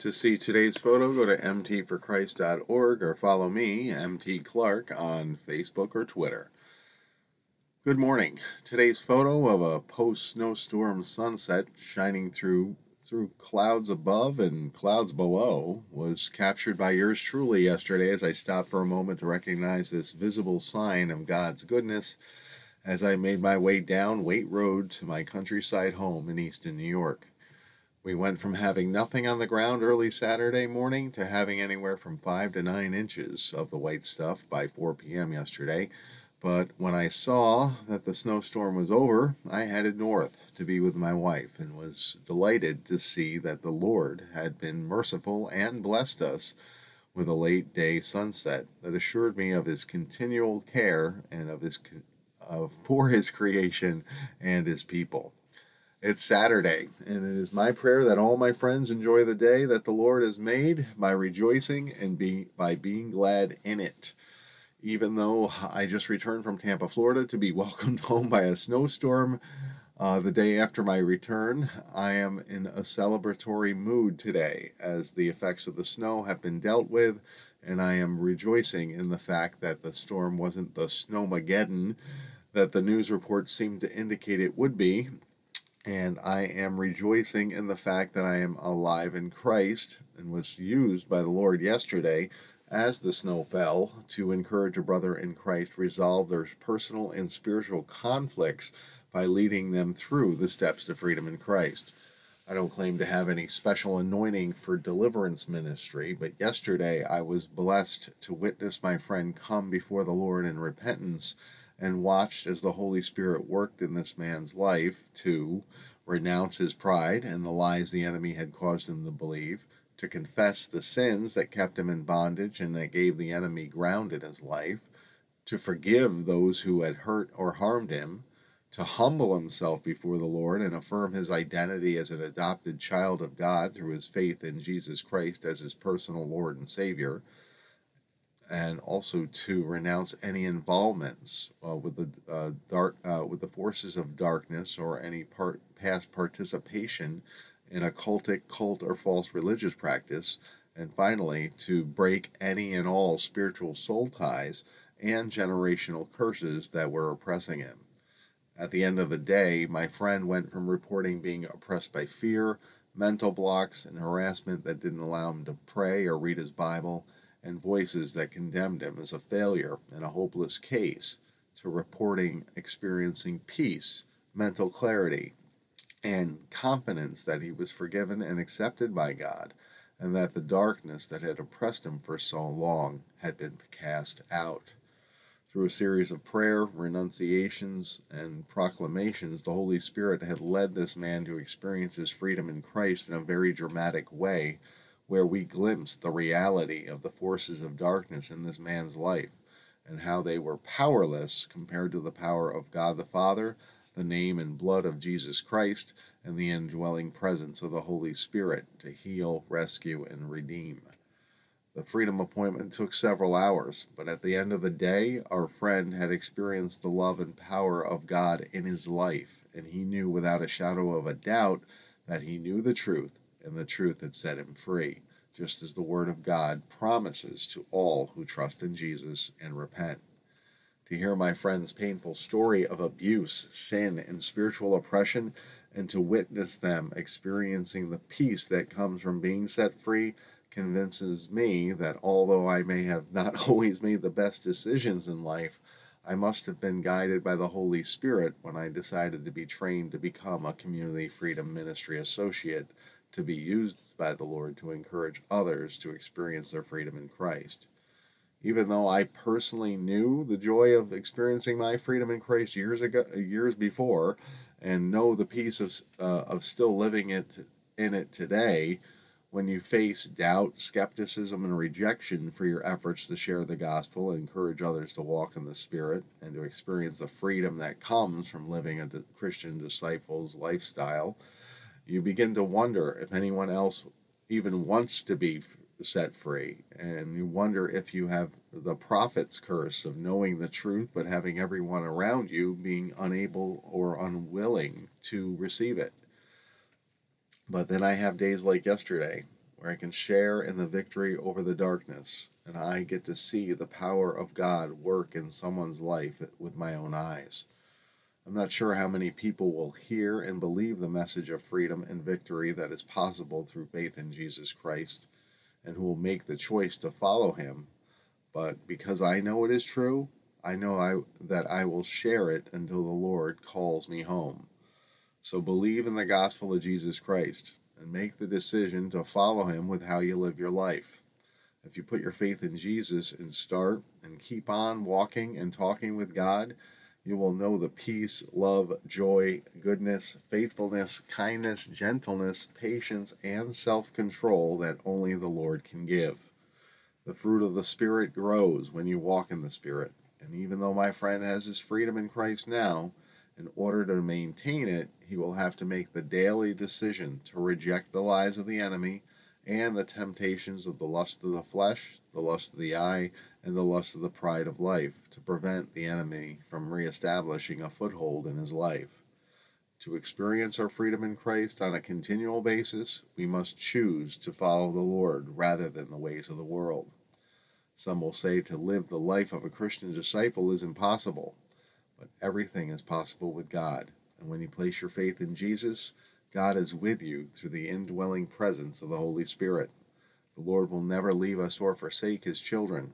To see today's photo, go to mtforchrist.org or follow me, MT Clark, on Facebook or Twitter. Good morning. Today's photo of a post snowstorm sunset shining through through clouds above and clouds below was captured by yours truly yesterday as I stopped for a moment to recognize this visible sign of God's goodness as I made my way down Waite Road to my countryside home in Easton, New York. We went from having nothing on the ground early Saturday morning to having anywhere from 5 to 9 inches of the white stuff by 4 p.m. yesterday but when I saw that the snowstorm was over, I headed north to be with my wife and was delighted to see that the Lord had been merciful and blessed us with a late day sunset that assured me of his continual care and of his uh, for his creation and his people. It's Saturday, and it is my prayer that all my friends enjoy the day that the Lord has made by rejoicing and be, by being glad in it even though I just returned from Tampa, Florida to be welcomed home by a snowstorm uh, the day after my return. I am in a celebratory mood today as the effects of the snow have been dealt with, and I am rejoicing in the fact that the storm wasn't the snowmageddon that the news reports seemed to indicate it would be. And I am rejoicing in the fact that I am alive in Christ and was used by the Lord yesterday as the snow fell, to encourage a brother in Christ resolve their personal and spiritual conflicts by leading them through the steps to freedom in Christ. I don't claim to have any special anointing for deliverance ministry, but yesterday I was blessed to witness my friend come before the Lord in repentance and watched as the Holy Spirit worked in this man's life to renounce his pride and the lies the enemy had caused him to believe to confess the sins that kept him in bondage and that gave the enemy ground in his life, to forgive those who had hurt or harmed him, to humble himself before the Lord and affirm his identity as an adopted child of God through his faith in Jesus Christ as his personal Lord and Savior, and also to renounce any involvements uh, with the uh, dark uh, with the forces of darkness or any part past participation in a cultic, cult, or false religious practice, and finally, to break any and all spiritual soul ties and generational curses that were oppressing him. At the end of the day, my friend went from reporting being oppressed by fear, mental blocks, and harassment that didn't allow him to pray or read his Bible, and voices that condemned him as a failure and a hopeless case, to reporting experiencing peace, mental clarity, and confidence that he was forgiven and accepted by God, and that the darkness that had oppressed him for so long had been cast out. Through a series of prayer, renunciations, and proclamations, the Holy Spirit had led this man to experience his freedom in Christ in a very dramatic way, where we glimpsed the reality of the forces of darkness in this man's life and how they were powerless compared to the power of God the Father the name and blood of Jesus Christ, and the indwelling presence of the Holy Spirit to heal, rescue, and redeem. The freedom appointment took several hours, but at the end of the day, our friend had experienced the love and power of God in his life, and he knew without a shadow of a doubt that he knew the truth, and the truth had set him free, just as the Word of God promises to all who trust in Jesus and repent. To hear my friend's painful story of abuse, sin, and spiritual oppression, and to witness them experiencing the peace that comes from being set free convinces me that although I may have not always made the best decisions in life, I must have been guided by the Holy Spirit when I decided to be trained to become a Community Freedom Ministry associate to be used by the Lord to encourage others to experience their freedom in Christ. Even though I personally knew the joy of experiencing my freedom in Christ years ago, years before, and know the peace of uh, of still living it in it today, when you face doubt, skepticism, and rejection for your efforts to share the gospel and encourage others to walk in the Spirit and to experience the freedom that comes from living a Christian disciple's lifestyle, you begin to wonder if anyone else even wants to be set free. And you wonder if you have the prophet's curse of knowing the truth, but having everyone around you being unable or unwilling to receive it. But then I have days like yesterday where I can share in the victory over the darkness, and I get to see the power of God work in someone's life with my own eyes. I'm not sure how many people will hear and believe the message of freedom and victory that is possible through faith in Jesus Christ, and who will make the choice to follow him. But because I know it is true, I know I, that I will share it until the Lord calls me home. So believe in the gospel of Jesus Christ and make the decision to follow him with how you live your life. If you put your faith in Jesus and start and keep on walking and talking with God, you will know the peace, love, joy, goodness, faithfulness, kindness, gentleness, patience, and self control that only the Lord can give. The fruit of the Spirit grows when you walk in the Spirit. And even though my friend has his freedom in Christ now, in order to maintain it, he will have to make the daily decision to reject the lies of the enemy and the temptations of the lust of the flesh, the lust of the eye, and the lust of the pride of life to prevent the enemy from reestablishing a foothold in his life. To experience our freedom in Christ on a continual basis, we must choose to follow the Lord rather than the ways of the world. Some will say to live the life of a Christian disciple is impossible. But everything is possible with God. And when you place your faith in Jesus, God is with you through the indwelling presence of the Holy Spirit. The Lord will never leave us or forsake his children.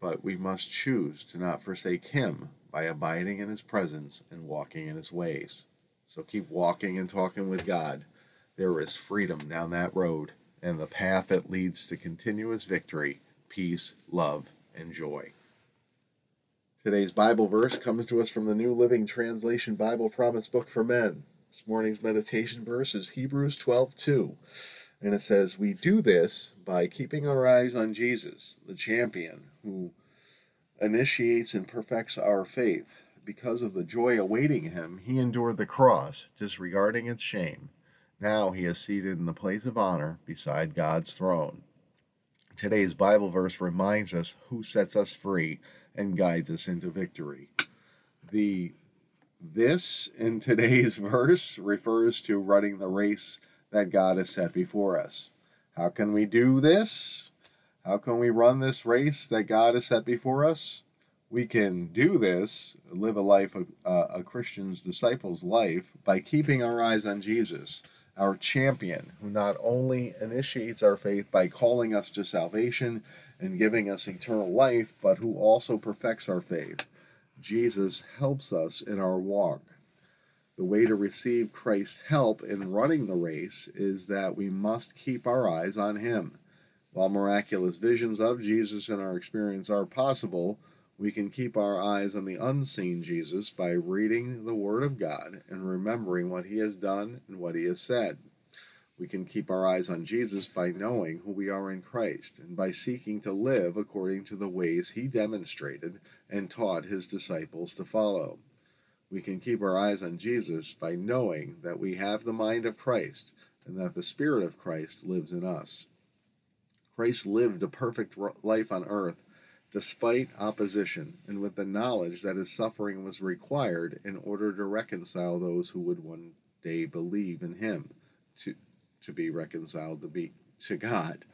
But we must choose to not forsake him by abiding in his presence and walking in his ways. So keep walking and talking with God. There is freedom down that road and the path that leads to continuous victory, peace, love, and joy. Today's Bible verse comes to us from the New Living Translation Bible Promise Book for Men. This morning's meditation verse is Hebrews 12:2, and it says, "We do this by keeping our eyes on Jesus, the champion who initiates and perfects our faith. Because of the joy awaiting him, he endured the cross, disregarding its shame. Now he is seated in the place of honor beside God's throne." Today's Bible verse reminds us who sets us free and guides us into victory. The this in today's verse refers to running the race that God has set before us. How can we do this? How can we run this race that God has set before us? We can do this, live a life of uh, a Christian's disciple's life, by keeping our eyes on Jesus our champion, who not only initiates our faith by calling us to salvation and giving us eternal life, but who also perfects our faith. Jesus helps us in our walk. The way to receive Christ's help in running the race is that we must keep our eyes on Him. While miraculous visions of Jesus in our experience are possible, we can keep our eyes on the unseen Jesus by reading the Word of God and remembering what He has done and what He has said. We can keep our eyes on Jesus by knowing who we are in Christ and by seeking to live according to the ways He demonstrated and taught His disciples to follow. We can keep our eyes on Jesus by knowing that we have the mind of Christ and that the Spirit of Christ lives in us. Christ lived a perfect life on earth despite opposition, and with the knowledge that his suffering was required in order to reconcile those who would one day believe in him to to be reconciled to be to God.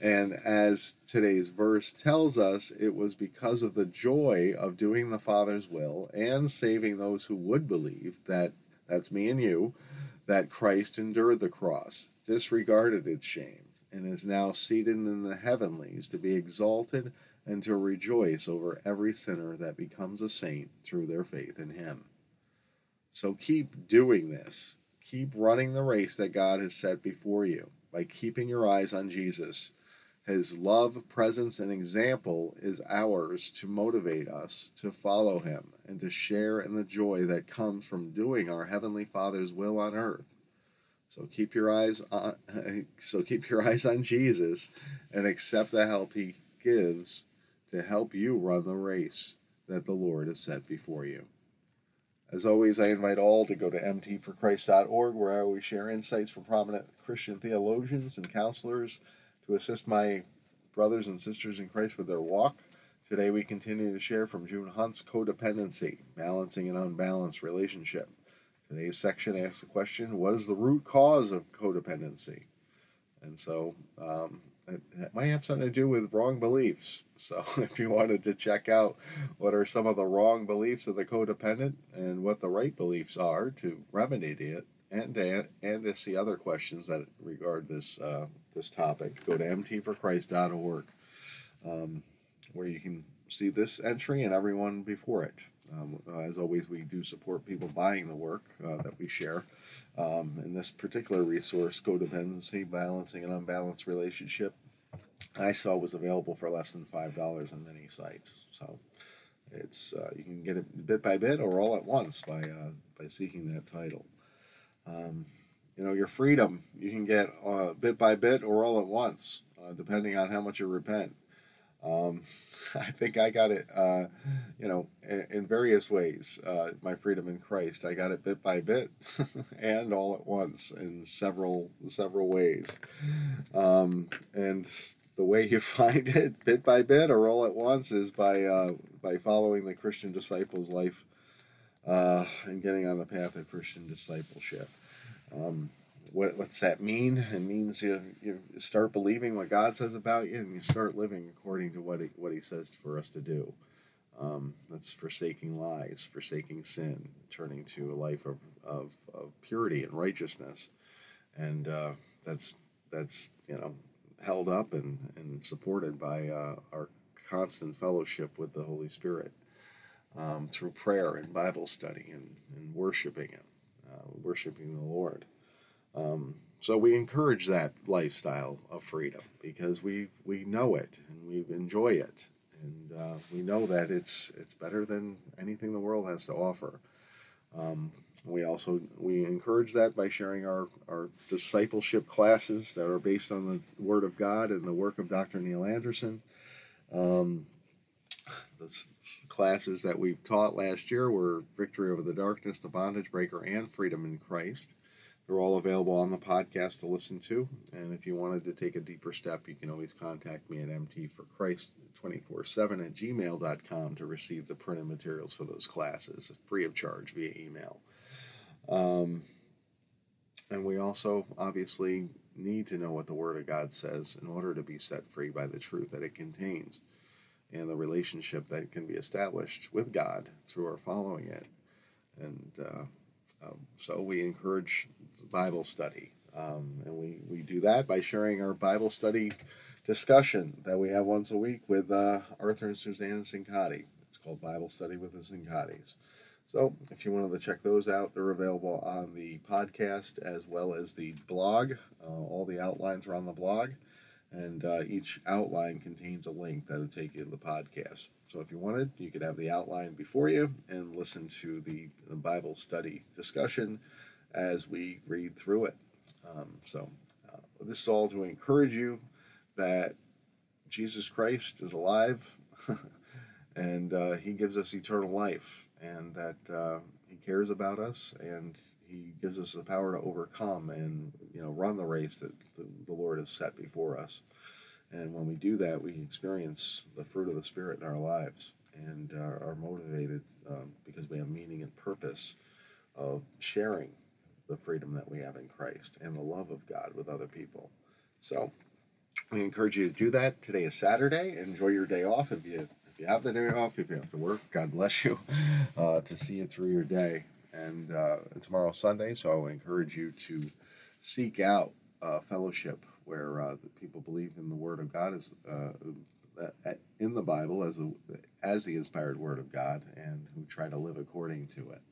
And as today's verse tells us, it was because of the joy of doing the Father's will and saving those who would believe that that's me and you that Christ endured the cross, disregarded its shame, and is now seated in the heavenlies to be exalted and to rejoice over every sinner that becomes a saint through their faith in him. So keep doing this. Keep running the race that God has set before you by keeping your eyes on Jesus. His love, presence, and example is ours to motivate us to follow him and to share in the joy that comes from doing our heavenly Father's will on earth. So keep your eyes on so keep your eyes on Jesus and accept the help he gives to help you run the race that the Lord has set before you. As always, I invite all to go to mtforchrist.org, where I always share insights from prominent Christian theologians and counselors to assist my brothers and sisters in Christ with their walk. Today, we continue to share from June Hunt's Codependency Balancing an Unbalanced Relationship. Today's section asks the question What is the root cause of codependency? And so um, it might have something to do with wrong beliefs. So if you wanted to check out what are some of the wrong beliefs of the codependent and what the right beliefs are to remedy it, and to, and to see other questions that regard this uh, this topic, go to mtforchrist.org, um, where you can see this entry and everyone before it. Um, as always, we do support people buying the work uh, that we share. Um, in this particular resource, Codependency, Balancing an Unbalanced Relationship, I saw was available for less than $5 on many sites. So it's uh, you can get it bit by bit or all at once by, uh, by seeking that title. Um, you know, your freedom you can get uh, bit by bit or all at once, uh, depending on how much you repent. Um, I think I got it, uh, you know, in, in various ways. Uh, my freedom in Christ, I got it bit by bit, and all at once in several several ways. Um, and the way you find it, bit by bit or all at once, is by uh, by following the Christian disciples' life uh, and getting on the path of Christian discipleship. Um, what, what's that mean? It means you, you start believing what God says about you and you start living according to what he, what he says for us to do. Um, that's forsaking lies, forsaking sin, turning to a life of, of, of purity and righteousness. And uh, that's, that's, you know, held up and, and supported by uh, our constant fellowship with the Holy Spirit um, through prayer and Bible study and, and worshiping Him, uh, worshiping the Lord. Um, so we encourage that lifestyle of freedom because we we know it and we enjoy it, and uh, we know that it's it's better than anything the world has to offer. Um, we also we encourage that by sharing our, our discipleship classes that are based on the Word of God and the work of Dr. Neil Anderson. Um, the classes that we've taught last year were Victory Over the Darkness, The Bondage Breaker, and Freedom in Christ. They're all available on the podcast to listen to. And if you wanted to take a deeper step, you can always contact me at mtforchrist247 at gmail.com to receive the printed materials for those classes free of charge via email. Um, and we also obviously need to know what the Word of God says in order to be set free by the truth that it contains and the relationship that can be established with God through our following it. And uh, um, so we encourage Bible study. Um, and we, we do that by sharing our Bible study discussion that we have once a week with uh, Arthur and Susanna Sincotti. It's called Bible Study with the Sincottis. So if you wanted to check those out, they're available on the podcast as well as the blog. Uh, all the outlines are on the blog, and uh, each outline contains a link that'll take you to the podcast. So if you wanted, you could have the outline before you and listen to the, the Bible study discussion as we read through it. Um, so, uh, this is all to encourage you that Jesus Christ is alive and uh, He gives us eternal life, and that uh, He cares about us, and He gives us the power to overcome and you know run the race that the, the Lord has set before us. And when we do that, we experience the fruit of the Spirit in our lives and are, are motivated um, because we have meaning and purpose of sharing the freedom that we have in Christ and the love of God with other people. So we encourage you to do that. Today is Saturday. Enjoy your day off. If you if you have the day off, if you have to work, God bless you uh, to see you through your day. And uh, tomorrow Sunday, so I would encourage you to seek out uh, fellowship where uh, people believe in the Word of God as uh, in the Bible as the as the inspired Word of God, and who try to live according to it.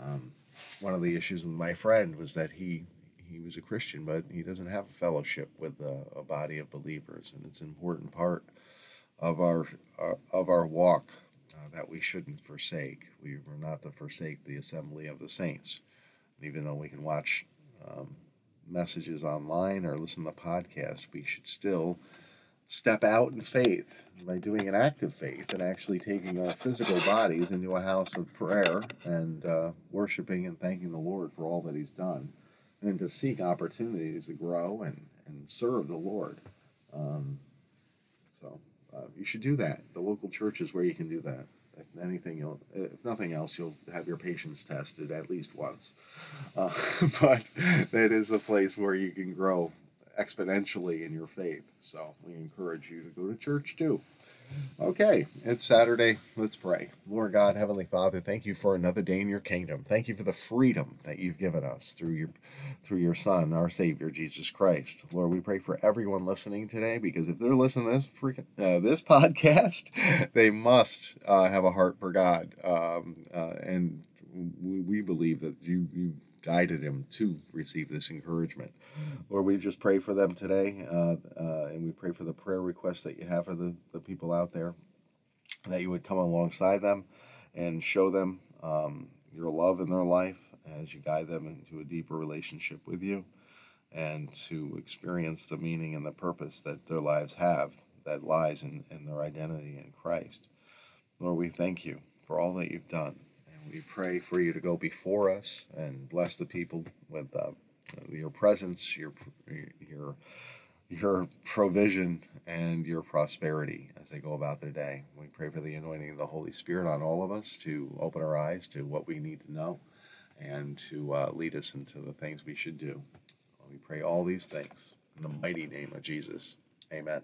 Um, one of the issues with my friend was that he he was a Christian, but he doesn't have a fellowship with a, a body of believers, and it's an important part of our, uh, of our walk uh, that we shouldn't forsake. We were not to forsake the assembly of the saints, even though we can watch um, messages online or listen to podcasts, we should still step out in faith by doing an act of faith and actually taking our physical bodies into a house of prayer and uh, worshiping and thanking the Lord for all that He's done, and to seek opportunities to grow and, and serve the Lord. Um, so uh, you should do that. The local church is where you can do that. if anything, you'll, if nothing else, you'll have your patience tested at least once. Uh, but that is a place where you can grow exponentially in your faith. So we encourage you to go to church too. Okay, it's Saturday. Let's pray. Lord God, Heavenly Father, thank you for another day in your kingdom. Thank you for the freedom that you've given us through your through your Son, our Savior, Jesus Christ. Lord, we pray for everyone listening today because if they're listening to this freaking uh, this podcast, they must uh, have a heart for God, um, uh, and we, we believe that you you've guided him to receive this encouragement. Lord, we just pray for them today, uh, uh, and we pray for the prayer requests that you have for the, the people out there, that you would come alongside them and show them um, your love in their life as you guide them into a deeper relationship with you and to experience the meaning and the purpose that their lives have that lies in, in their identity in Christ. Lord, we thank you for all that you've done we pray for you to go before us and bless the people with uh, your presence, your your your provision, and your prosperity as they go about their day. We pray for the anointing of the Holy Spirit on all of us to open our eyes to what we need to know and to uh, lead us into the things we should do. We pray all these things in the mighty name of Jesus. Amen.